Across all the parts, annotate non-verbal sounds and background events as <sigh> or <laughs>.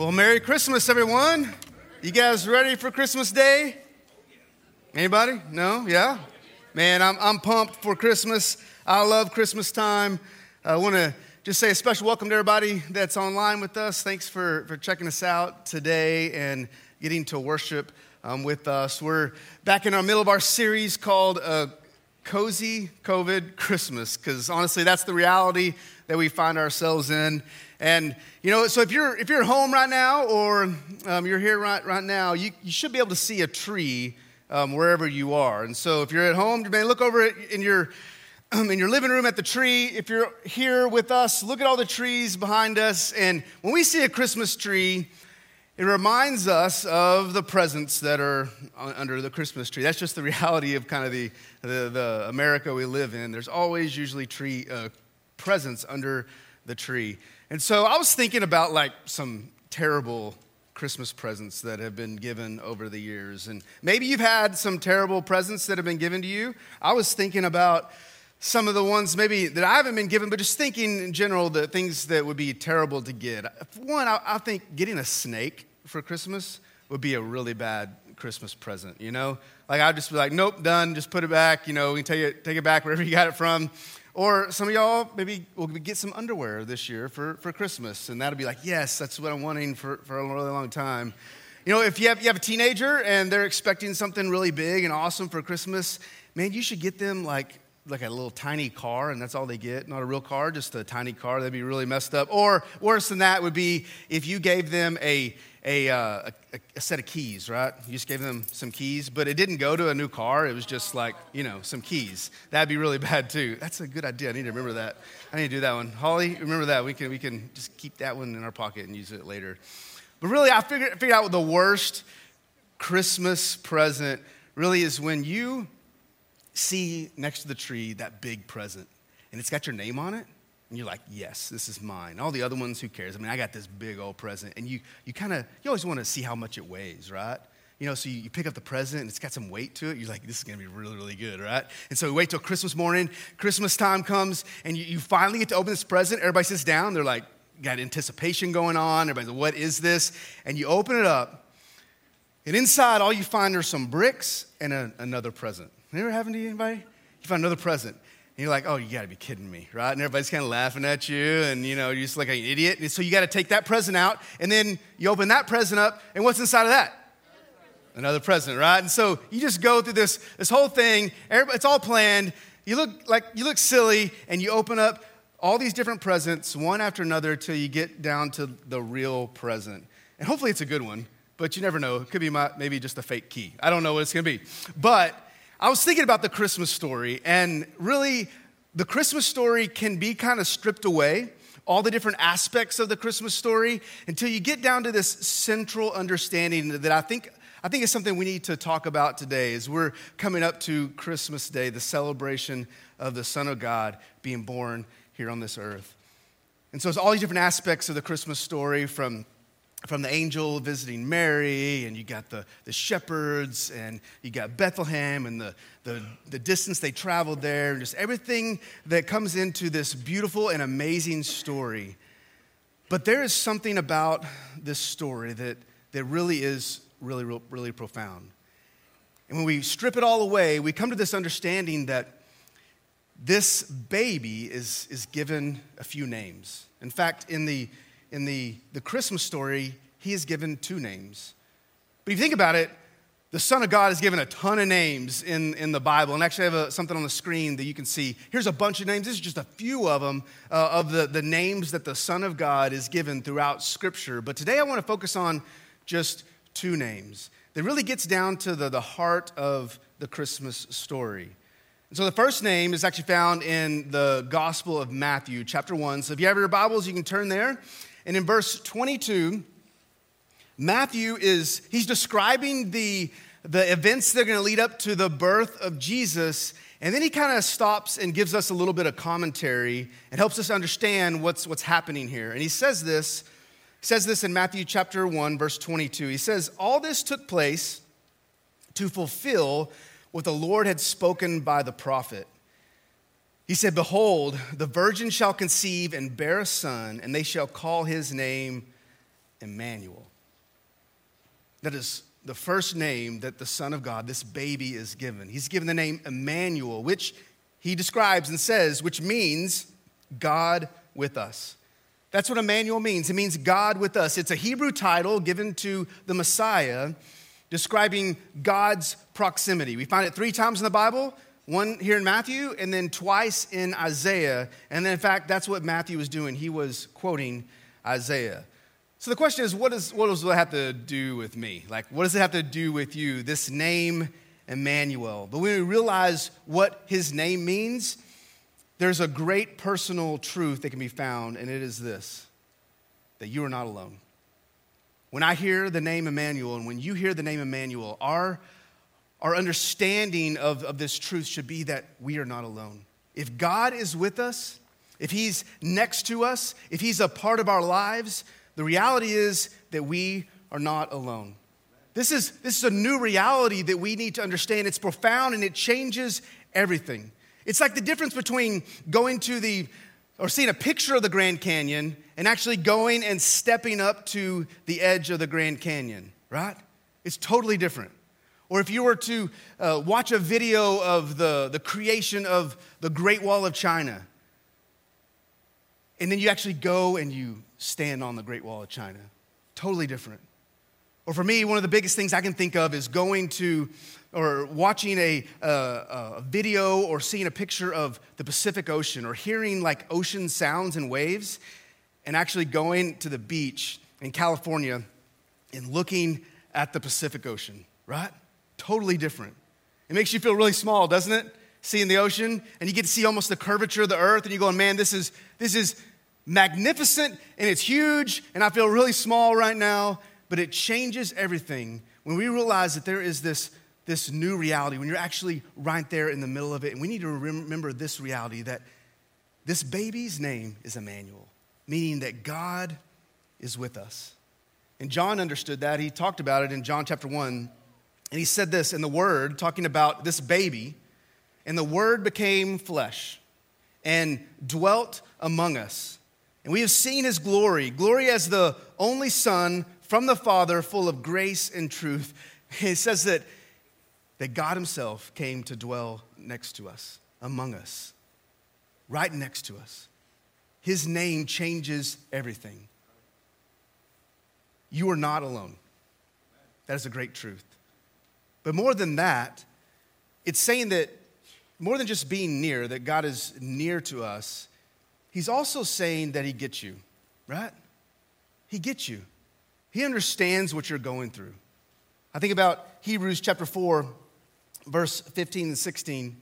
Well, Merry Christmas, everyone. You guys ready for Christmas Day? Anybody? No? Yeah? Man, I'm, I'm pumped for Christmas. I love Christmas time. I want to just say a special welcome to everybody that's online with us. Thanks for, for checking us out today and getting to worship um, with us. We're back in our middle of our series called uh, Cozy COVID Christmas, because honestly, that's the reality that we find ourselves in. And you know, so if you're if you're home right now or um, you're here right right now, you, you should be able to see a tree um, wherever you are. And so if you're at home, you may look over in your um, <clears throat> in your living room at the tree. If you're here with us, look at all the trees behind us. And when we see a Christmas tree, it reminds us of the presents that are under the Christmas tree. That's just the <laughs> reality of kind of the, the, the America we live in. There's always usually tree uh, presents under the tree. And so I was thinking about like some terrible Christmas presents that have been given over the years. And maybe you've had some terrible presents that have been given to you. I was thinking about some of the ones maybe that I haven't been given, but just thinking in general the things that would be terrible to get. One, I, I think getting a snake for Christmas would be a really bad Christmas present, you know? Like I'd just be like, nope, done, just put it back, you know, we can take it, take it back wherever you got it from. Or some of y'all maybe will get some underwear this year for, for Christmas, and that'll be like, yes, that's what I'm wanting for, for a really long time. You know, if you have, you have a teenager and they're expecting something really big and awesome for Christmas, man, you should get them like, like a little tiny car, and that's all they get. Not a real car, just a tiny car. That'd be really messed up. Or worse than that would be if you gave them a, a, uh, a, a, set of keys, right? You just gave them some keys, but it didn't go to a new car. It was just like, you know, some keys. That'd be really <laughs> bad too. That's a good idea. I need to remember that. I need to do that one. Holly, remember that. We can, we can just keep that one in our pocket and use it later. But really, I figured, figured out the worst Christmas present really is when you see next to the tree that big present and it's got your name on it and you're like, yes, this is mine. All the other ones, who cares? I mean, I got this big old present. And you, you kind of, you always want to see how much it weighs, right? You know, so you, you, pick up the present and it's got some weight to it. You're like, this is going to be really, really good, right? And so we wait till Christmas morning. Christmas time comes and you, you finally get to open this present. Everybody sits down. They're like, got anticipation going on. Everybody's like, what is this? And you open it up. And inside, all you find are some bricks and a, another present. Never happened to you, anybody? You find another present. You're like, oh, you gotta be kidding me, right? And everybody's kind of laughing at you, and you know, you're just like an idiot. And so you gotta take that present out, and then you open that present up, and what's inside of that? Another present, right? And so you just go through this, this whole thing, it's all planned. You look like you look silly, and you open up all these different presents, one after another, till you get down to the real present. And hopefully it's a good one, but you never know. It could be my, maybe just a fake key. I don't know what it's gonna be. But I was thinking about the Christmas story, and really, the Christmas story can be kind of stripped away, all the different aspects of the Christmas story, until you get down to this central understanding that I think. I think is something we need to talk about today as we're coming up to Christmas Day, the celebration of the Son of God being born here on this earth. And so it's all these different aspects of the Christmas story from from the angel visiting Mary, and you got the, the shepherds, and you got Bethlehem, and the, the, the distance they traveled there, and just everything that comes into this beautiful and amazing story. But there is something about this story that, that really is really, really profound. And when we strip it all away, we come to this understanding that this baby is, is given a few names. In fact, in the in the, the Christmas story, he is given two names. But if you think about it, the Son of God is given a ton of names in, in the Bible. And actually, I have a, something on the screen that you can see. Here's a bunch of names. This is just a few of them, uh, of the, the names that the Son of God is given throughout Scripture. But today I want to focus on just two names that really gets down to the, the heart of the Christmas story. And so the first name is actually found in the Gospel of Matthew, chapter 1. So if you have your Bibles, you can turn there. And in verse 22, Matthew is, he's describing the, the events that are going to lead up to the birth of Jesus. And then he kind of stops and gives us a little bit of commentary and helps us understand what's, what's happening here. And he says this, he says this in Matthew chapter 1, verse 22. He says, All this took place to fulfill what the Lord had spoken by the prophet. He said, Behold, the virgin shall conceive and bear a son, and they shall call his name Emmanuel. That is the first name that the Son of God, this baby, is given. He's given the name Emmanuel, which he describes and says, which means God with us. That's what Emmanuel means. It means God with us. It's a Hebrew title given to the Messiah, describing God's proximity. We find it three times in the Bible one here in Matthew, and then twice in Isaiah. And then, in fact, that's what Matthew was doing. He was quoting Isaiah. So the question is, what, is, what does it have to do with me? Like, what does it have to do with you? This name, Emmanuel. But when we realize what his name means, there's a great personal truth that can be found, and it is this that you are not alone. When I hear the name Emmanuel, and when you hear the name Emmanuel, our our understanding of, of this truth should be that we are not alone. If God is with us, if He's next to us, if He's a part of our lives, the reality is that we are not alone. This is, this is a new reality that we need to understand. It's profound and it changes everything. It's like the difference between going to the, or seeing a picture of the Grand Canyon and actually going and stepping up to the edge of the Grand Canyon, right? It's totally different. Or if you were to uh, watch a video of the, the creation of the Great Wall of China, and then you actually go and you stand on the Great Wall of China, totally different. Or for me, one of the biggest things I can think of is going to or watching a, uh, a video or seeing a picture of the Pacific Ocean or hearing like ocean sounds and waves and actually going to the beach in California and looking at the Pacific Ocean, right? Totally different. It makes you feel really small, doesn't it? Seeing the ocean, and you get to see almost the curvature of the earth, and you're going, man, this is, this is magnificent and it's huge, and I feel really small right now, but it changes everything when we realize that there is this, this new reality, when you're actually right there in the middle of it. And we need to remember this reality that this baby's name is Emmanuel, meaning that God is with us. And John understood that. He talked about it in John chapter 1 and he said this in the Word, talking about this baby, and the Word became flesh and dwelt among us. And we have seen his glory, glory as the only Son from the Father, full of grace and truth. <laughs> He says that, that God Himself came to dwell next to us, among us, right next to us. His name changes everything. You are not alone. That is a great truth. But more than that, it's saying that more than just being near, that God is near to us, He's also saying that He gets you, right? He gets you. He understands what you're going through. I think about Hebrews chapter 4, verse 15 and 16.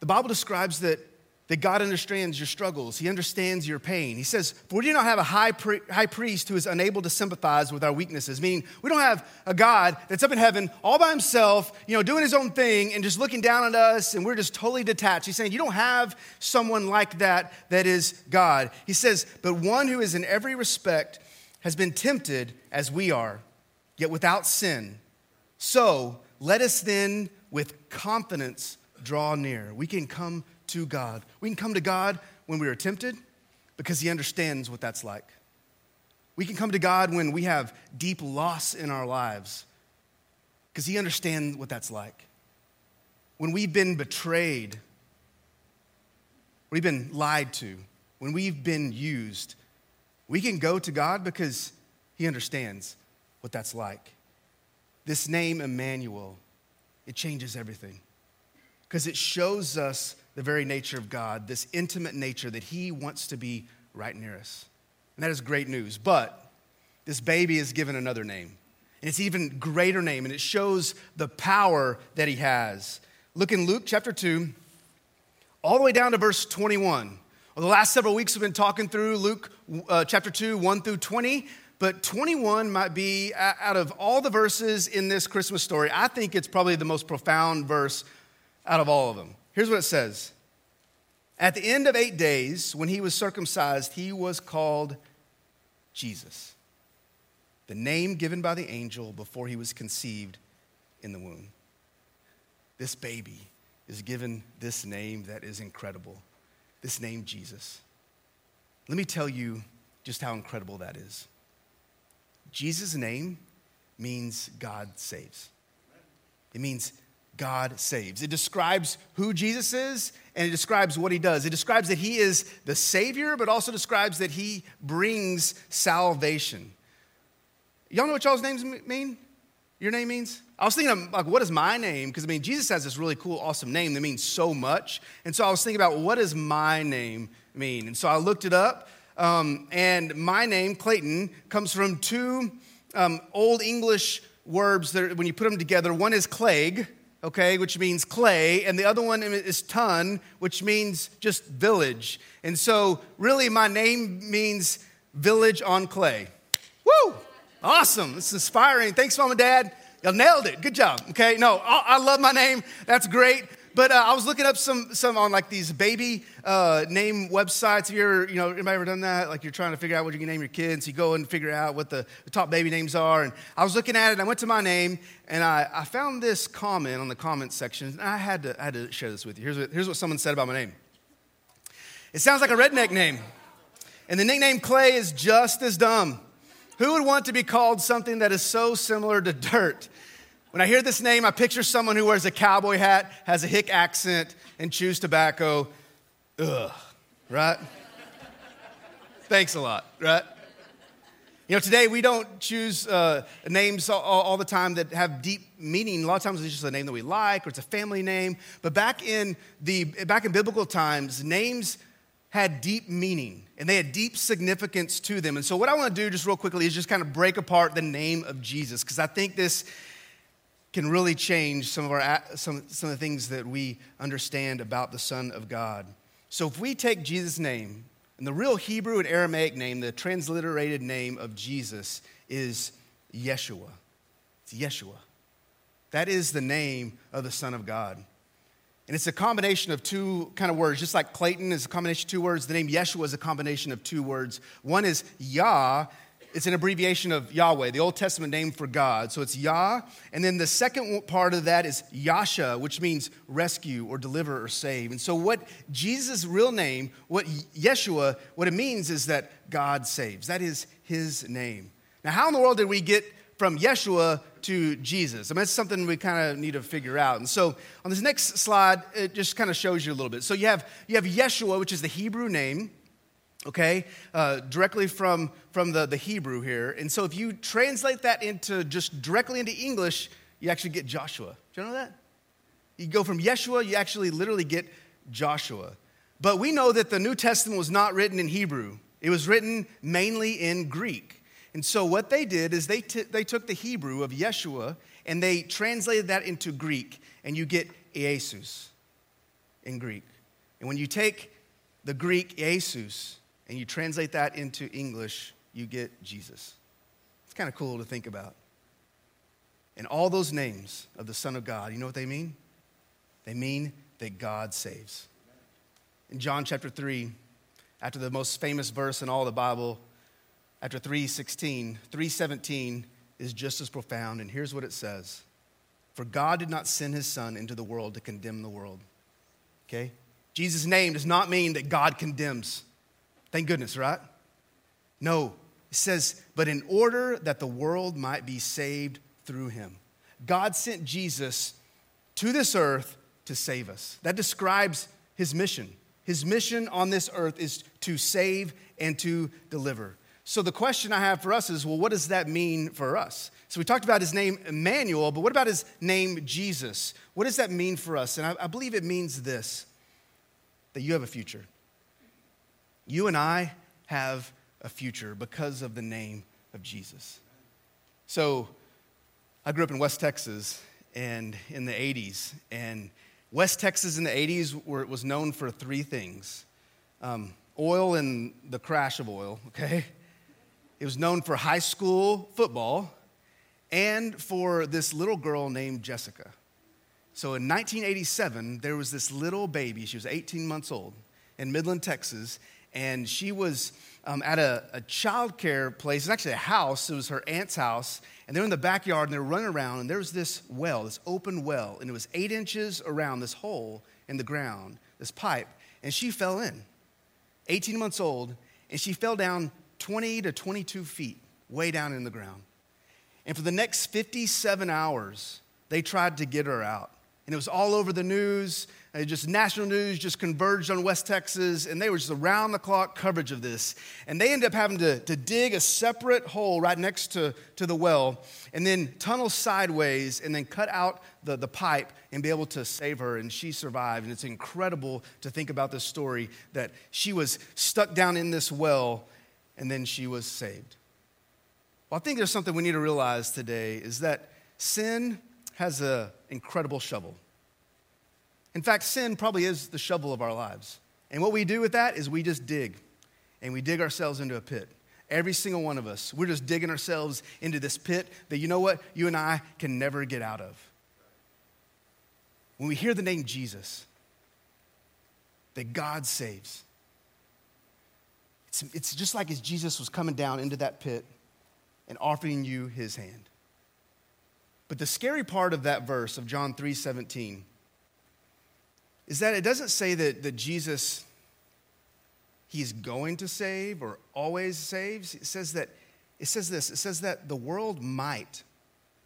The Bible describes that that God understands your struggles. He understands your pain. He says, For we do not have a high, pri- high priest who is unable to sympathize with our weaknesses, meaning we don't have a God that's up in heaven all by himself, you know, doing his own thing and just looking down at us and we're just totally detached. He's saying, You don't have someone like that that is God. He says, But one who is in every respect has been tempted as we are, yet without sin. So let us then with confidence draw near. We can come to God. We can come to God when we are tempted because He understands what that's like. We can come to God when we have deep loss in our lives because He understands what that's like. When we've been betrayed, we've been lied to, when we've been used, we can go to God because He understands what that's like. This name, Emmanuel, it changes everything because it shows us the very nature of God, this intimate nature that He wants to be right near us. And that is great news. But this baby is given another name. And it's even greater name, and it shows the power that He has. Look in Luke chapter 2, all the way down to verse 21. Well, the last several weeks we've been talking through Luke uh, chapter 2, 1 through 20, but 21 might be, out of all the verses in this Christmas story, I think it's probably the most profound verse out of all of them. Here's what it says At the end of eight days, when he was circumcised, he was called Jesus, the name given by the angel before he was conceived in the womb. This baby is given this name that is incredible this name, Jesus. Let me tell you just how incredible that is. Jesus' name means God saves. It means God saves. It describes who Jesus is and it describes what he does. It describes that he is the Savior, but also describes that he brings salvation. Y'all know what y'all's names mean? Your name means? I was thinking, like, what is my name? Because I mean, Jesus has this really cool, awesome name that means so much. And so I was thinking about what does my name mean? And so I looked it up. Um, and my name, Clayton, comes from two um, Old English words that when you put them together, one is clegg, okay, which means clay, and the other one is ton, which means just village. And so, really, my name means village on clay. Woo! Awesome. It's inspiring. Thanks, mom and dad. Y'all nailed it. Good job. Okay. No, I love my name. That's great. But uh, I was looking up some, some on like these baby uh, name websites. Have you ever, you know, anybody ever done that? Like you're trying to figure out what you can name your kids. You go and figure out what the, the top baby names are. And I was looking at it and I went to my name and I, I found this comment on the comments section. And I had to, I had to share this with you. Here's what, here's what someone said about my name. It sounds like a redneck name. And the nickname Clay is just as dumb. Who would want to be called something that is so similar to dirt? When I hear this name, I picture someone who wears a cowboy hat, has a hick accent, and chews tobacco. Ugh, right? Thanks a lot, right? You know, today we don't choose uh, names all, all, the time that have deep meaning. A lot of times it's just a name that we like or it's a family name. But back in the back in biblical times, names had deep meaning and they had deep significance to them. And so, what I want to do just real quickly is just kind of break apart the name of Jesus because I think this can really change some of, our, some, some of the things that we understand about the Son of God. So if we take Jesus' name, and the real Hebrew and Aramaic name, the transliterated name of Jesus is Yeshua. It's Yeshua. That is the name of the Son of God. And it's a combination of two kind of words, just like Clayton is a combination of two words. The name Yeshua is a combination of two words. One is Yah, it's an abbreviation of Yahweh, the Old Testament name for God. So it's Yah. And then the second part of that is Yasha, which means rescue or deliver or save. And so, what Jesus' real name, what Yeshua, what it means is that God saves. That is his name. Now, how in the world did we get from Yeshua to Jesus? I mean, that's something we kind of need to figure out. And so, on this next slide, it just kind of shows you a little bit. So, you have, you have Yeshua, which is the Hebrew name okay uh, directly from from the, the hebrew here. And so if you translate that into just directly into english you actually get joshua. Do you know that? You go from yeshua you actually literally get joshua. But we know that the new testament was not written in hebrew. It was written mainly in greek. And so what they did is they, t- they took the hebrew of yeshua and they translated that into greek and you get jesus in greek. And when you take the greek jesus and you translate that into English, you get Jesus. It's kind of cool to think about. And all those names of the Son of God, you know what they mean? They mean that God saves. In John chapter 3, after the most famous verse in all the Bible, after 316, 317 is just as profound. And here's what it says For God did not send his Son into the world to condemn the world. Okay? Jesus' name does not mean that God condemns. Thank goodness, right? No, it says, but in order that the world might be saved through him. God sent Jesus to this earth to save us. That describes his mission. His mission on this earth is to save and to deliver. So the question I have for us is well, what does that mean for us? So we talked about his name Emmanuel, but what about his name Jesus? What does that mean for us? And I, I believe it means this that you have a future. You and I have a future because of the name of Jesus. So, I grew up in West Texas and in the 80s, and West Texas in the 80s were, was known for three things um, oil and the crash of oil, <laughs> okay? It was known for high school football and for this little girl named Jessica. So in 1987, there was this little baby, she was 18 months old, in Midland, Texas, and she was um, at a, a child care place. It's actually a house. It was her aunt's house. And they're in the backyard and they're running around, and there was this well, this open well, and it was eight inches around this hole in the ground, this pipe. And she fell in, 18 months old, and she fell down 20 to 22 feet way down in the ground. And for the next 57 hours, they tried to get her out. And it was all over the news. Uh, just national news just converged on West Texas, and they were just around the clock coverage of this. And they ended up having to, to dig a separate hole right next to, to the well, and then tunnel sideways, and then cut out the, the pipe and be able to save her. And she survived. And it's incredible to think about this story that she was stuck down in this well, and then she was saved. Well, I think there's something we need to realize today is that sin has an incredible shovel. In fact, sin probably is the shovel of our lives. And what we do with that is we just dig, and we dig ourselves into a pit. Every single one of us, we're just digging ourselves into this pit that you know what? You and I can never get out of. When we hear the name Jesus, that God saves, it's, it's just like as Jesus was coming down into that pit and offering you his hand. But the scary part of that verse of John 3 17 is that it doesn't say that, that Jesus, he's going to save or always saves. It says that, it says this, it says that the world might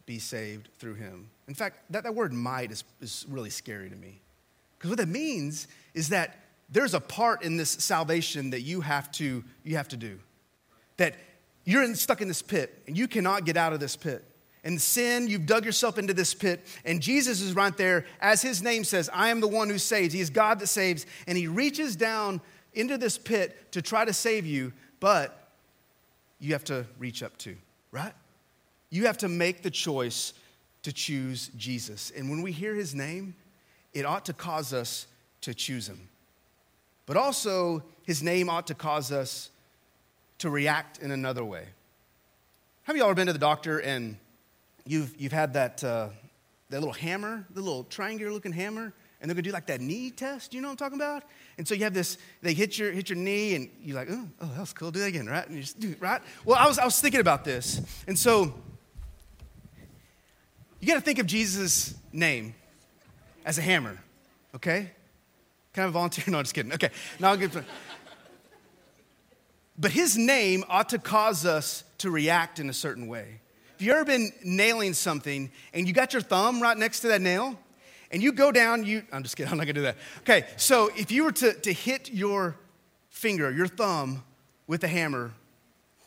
be saved through him. In fact, that, that word might is, is really scary to me. Because what that means is that there's a part in this salvation that you have to, you have to do. That you're in, stuck in this pit and you cannot get out of this pit and sin, you've dug yourself into this pit. And Jesus is right there, as his name says, I am the one who saves. He is God that saves. And he reaches down into this pit to try to save you, but you have to reach up to, right? You have to make the choice to choose Jesus. And when we hear his name, it ought to cause us to choose him. But also, his name ought to cause us to react in another way. Have you all ever been to the doctor and you've, you've had that, uh, that little hammer, the little triangular looking hammer, and they're gonna do like that knee test, you know what I'm talking about? And so you have this, they hit your, hit your knee, and you're like, oh, oh that was cool, do that again, right? And you just do it, right? Well, I was, I was thinking about this. And so you gotta think of Jesus' name as a hammer, okay? Can I volunteer? <laughs> No, I'm just kidding. Okay, now I'll get. But his name ought to cause us to react in a certain way. Have you ever been nailing something and you got your thumb right next to that nail? And you go down, you, I'm just kidding, I'm not gonna do that. Okay, so if you were to, to hit your finger, your thumb, with a hammer,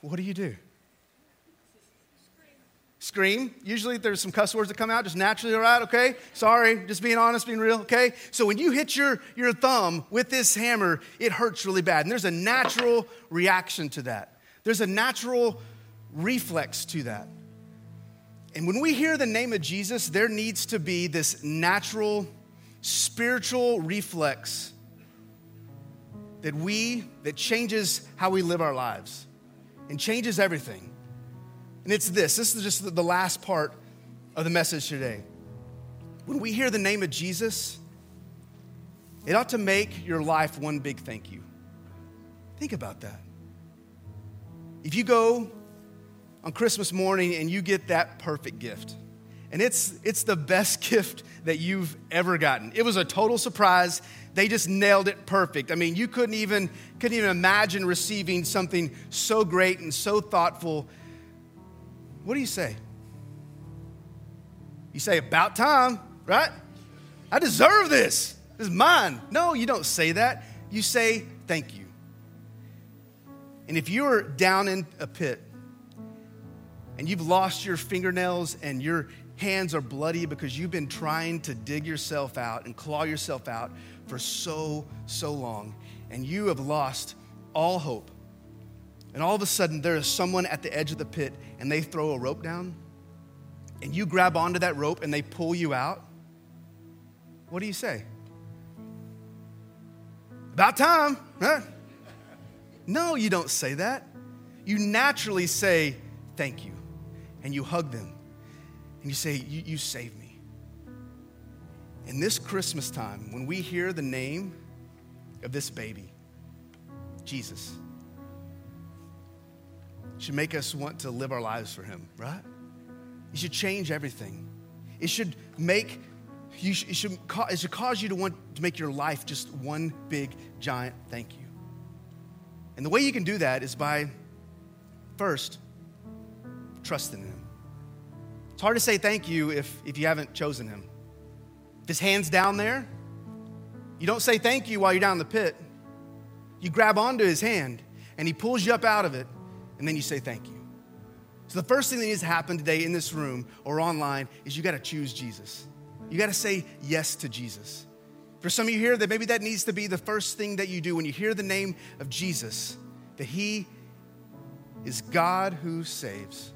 what do you do? Scream. Usually there's some cuss words that come out just naturally, all right, okay? Sorry, just being honest, being real, okay? So when you hit your, your thumb with this hammer, it hurts really bad. And there's a natural reaction to that, there's a natural reflex to that. And when we hear the name of Jesus, there needs to be this natural spiritual reflex that we that changes how we live our lives and changes everything. And it's this. This is just the last part of the message today. When we hear the name of Jesus, it ought to make your life one big thank you. Think about that. If you go on Christmas morning and you get that perfect gift. And it's, it's the best <laughs> gift that you've ever gotten. It was a total surprise. They just nailed it perfect. I mean, you couldn't even, couldn't even imagine receiving something so great and so thoughtful. What do you say? You say, about time, right? I deserve this. This is mine. No, you don't say that. You say, thank you. And if you're down in a pit, and you've lost your fingernails and your hands are bloody because you've been trying to dig yourself out and claw yourself out for so, so long, and you have lost all hope. And all of a sudden, there is someone at the edge of the pit and they throw a rope down, and you grab onto that rope and they pull you out. What do you say? About time, huh? No, you don't say that. You naturally say, Thank you and you hug them and you say, You, you saved me. In this Christmas time, when we hear the name of this baby, Jesus, should make us want to live our lives for him, right? It should change everything. It should make you it should, it should cause you to want to make your life just one big giant thank you. And the way you can do that is by first trusting Him. It's hard to say thank you if, if you haven't chosen Him. If His hand's down there, you don't say thank you while you're down in the pit. You grab onto His hand and He pulls you up out of it, and then you say thank you. So, the first thing that needs to happen today in this room or online is you got to choose Jesus. You got to say yes to Jesus. For some of you here, that maybe that needs to be the first thing that you do when you hear the name of Jesus, that He is God who saves.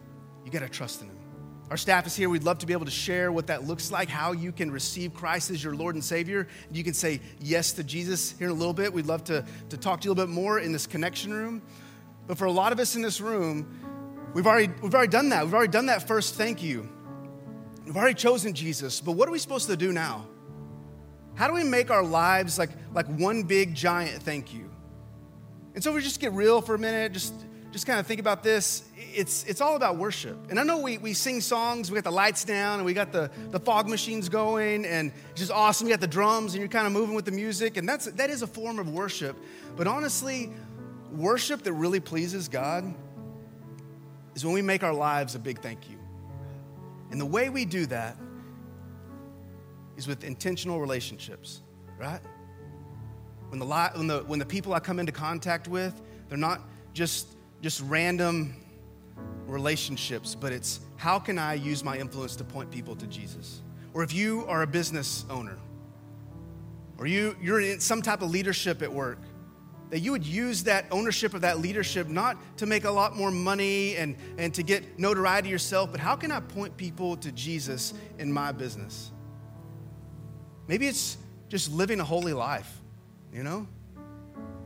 You got to trust in Him. Our staff is here. We'd love to be able to share what that looks like, how you can receive Christ as your Lord and Savior. You can say yes to Jesus here in a little bit. We'd love to, to talk to you a little bit more in this connection room. But for a lot of us in this room, we've already, we've already done that. We've already done that first thank you. We've already chosen Jesus. But what are we supposed to do now? How do we make our lives like, like one big giant thank you? And so we just get real for a minute, just just kind of think about this, it's, it's all about worship. And I know we, we sing songs, we got the lights down, and we got the, the fog machines going, and it's just awesome. You got the drums, and you're kind of moving with the music, and that's, that is a form of worship. But honestly, worship that really pleases God is when we make our lives a big thank you. And the way we do that is with intentional relationships, right? When the, when the, when the people I come into contact with, they're not just just random relationships, but it's how can I use my influence to point people to Jesus? Or if you are a business owner, or you, you're in some type of leadership at work, that you would use that ownership of that leadership not to make a lot more money and, and to get notoriety yourself, but how can I point people to Jesus in my business? Maybe it's just living a holy life, you know?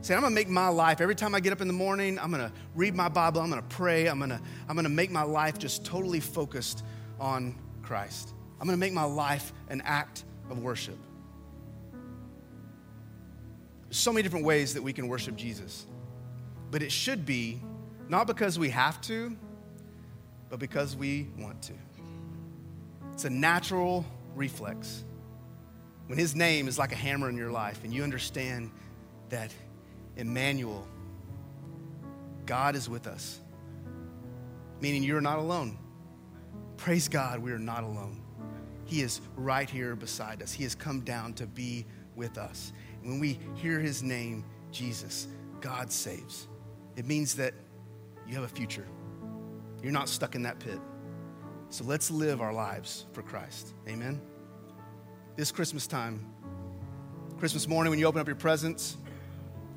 Say, I'm gonna make my life, every time I get up in the morning, I'm gonna read my Bible, I'm gonna pray, I'm gonna, I'm gonna make my life just totally focused on Christ. I'm gonna make my life an act of worship. There's so many different ways that we can worship Jesus, but it should be not because we have to, but because we want to. It's a natural reflex. When his name is like a hammer in your life and you understand that Emmanuel, God is with us, meaning you're not alone. Praise God, we are not alone. He is right here beside us. He has come down to be with us. when we hear his name, Jesus, God saves. It means that you have a future. You're not stuck in that pit. So let's live our lives for Christ. Amen. This Christmas time, Christmas morning, when you open up your presents,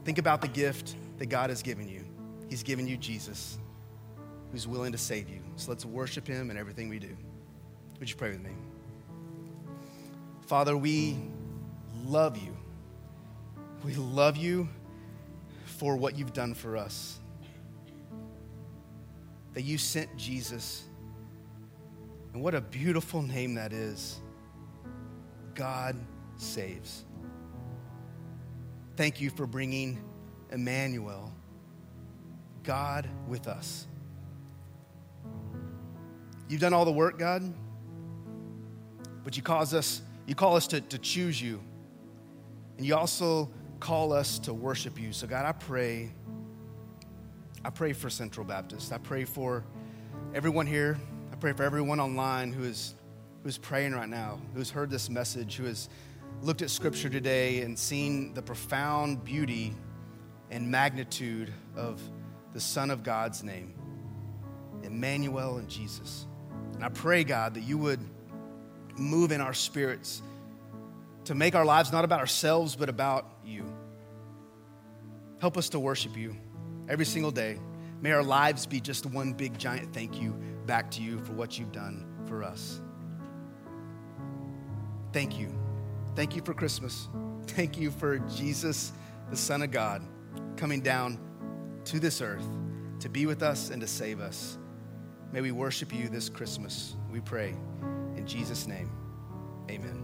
Think about the gift that God has given you. He's given you Jesus, who's willing to save you. So let's worship him in everything we do. Would you pray with me? Father, we love you. We love you for what you've done for us. That you sent Jesus. And what a beautiful name that is. God saves. Thank you for bringing Emmanuel, God with us. You've done all the work, God, but you cause us, you call us to, to choose you. And you also call us to worship you. So, God, I pray, I pray for Central Baptist. I pray for everyone here. I pray for everyone online who is who's praying right now, who's heard this message, who is looked at Scripture today and seen the profound beauty and magnitude of the Son of God's name, Emmanuel and Jesus. And I pray, God, that you would move in our spirits to make our lives not about ourselves, but about you. Help us to worship you every single day. May our lives be just one big giant thank you back to you for what you've done for us. Thank you. Thank you for Christmas. Thank you for Jesus, the Son of God, coming down to this earth to be with us and to save us. May we worship you this Christmas, we pray. In Jesus' name, amen.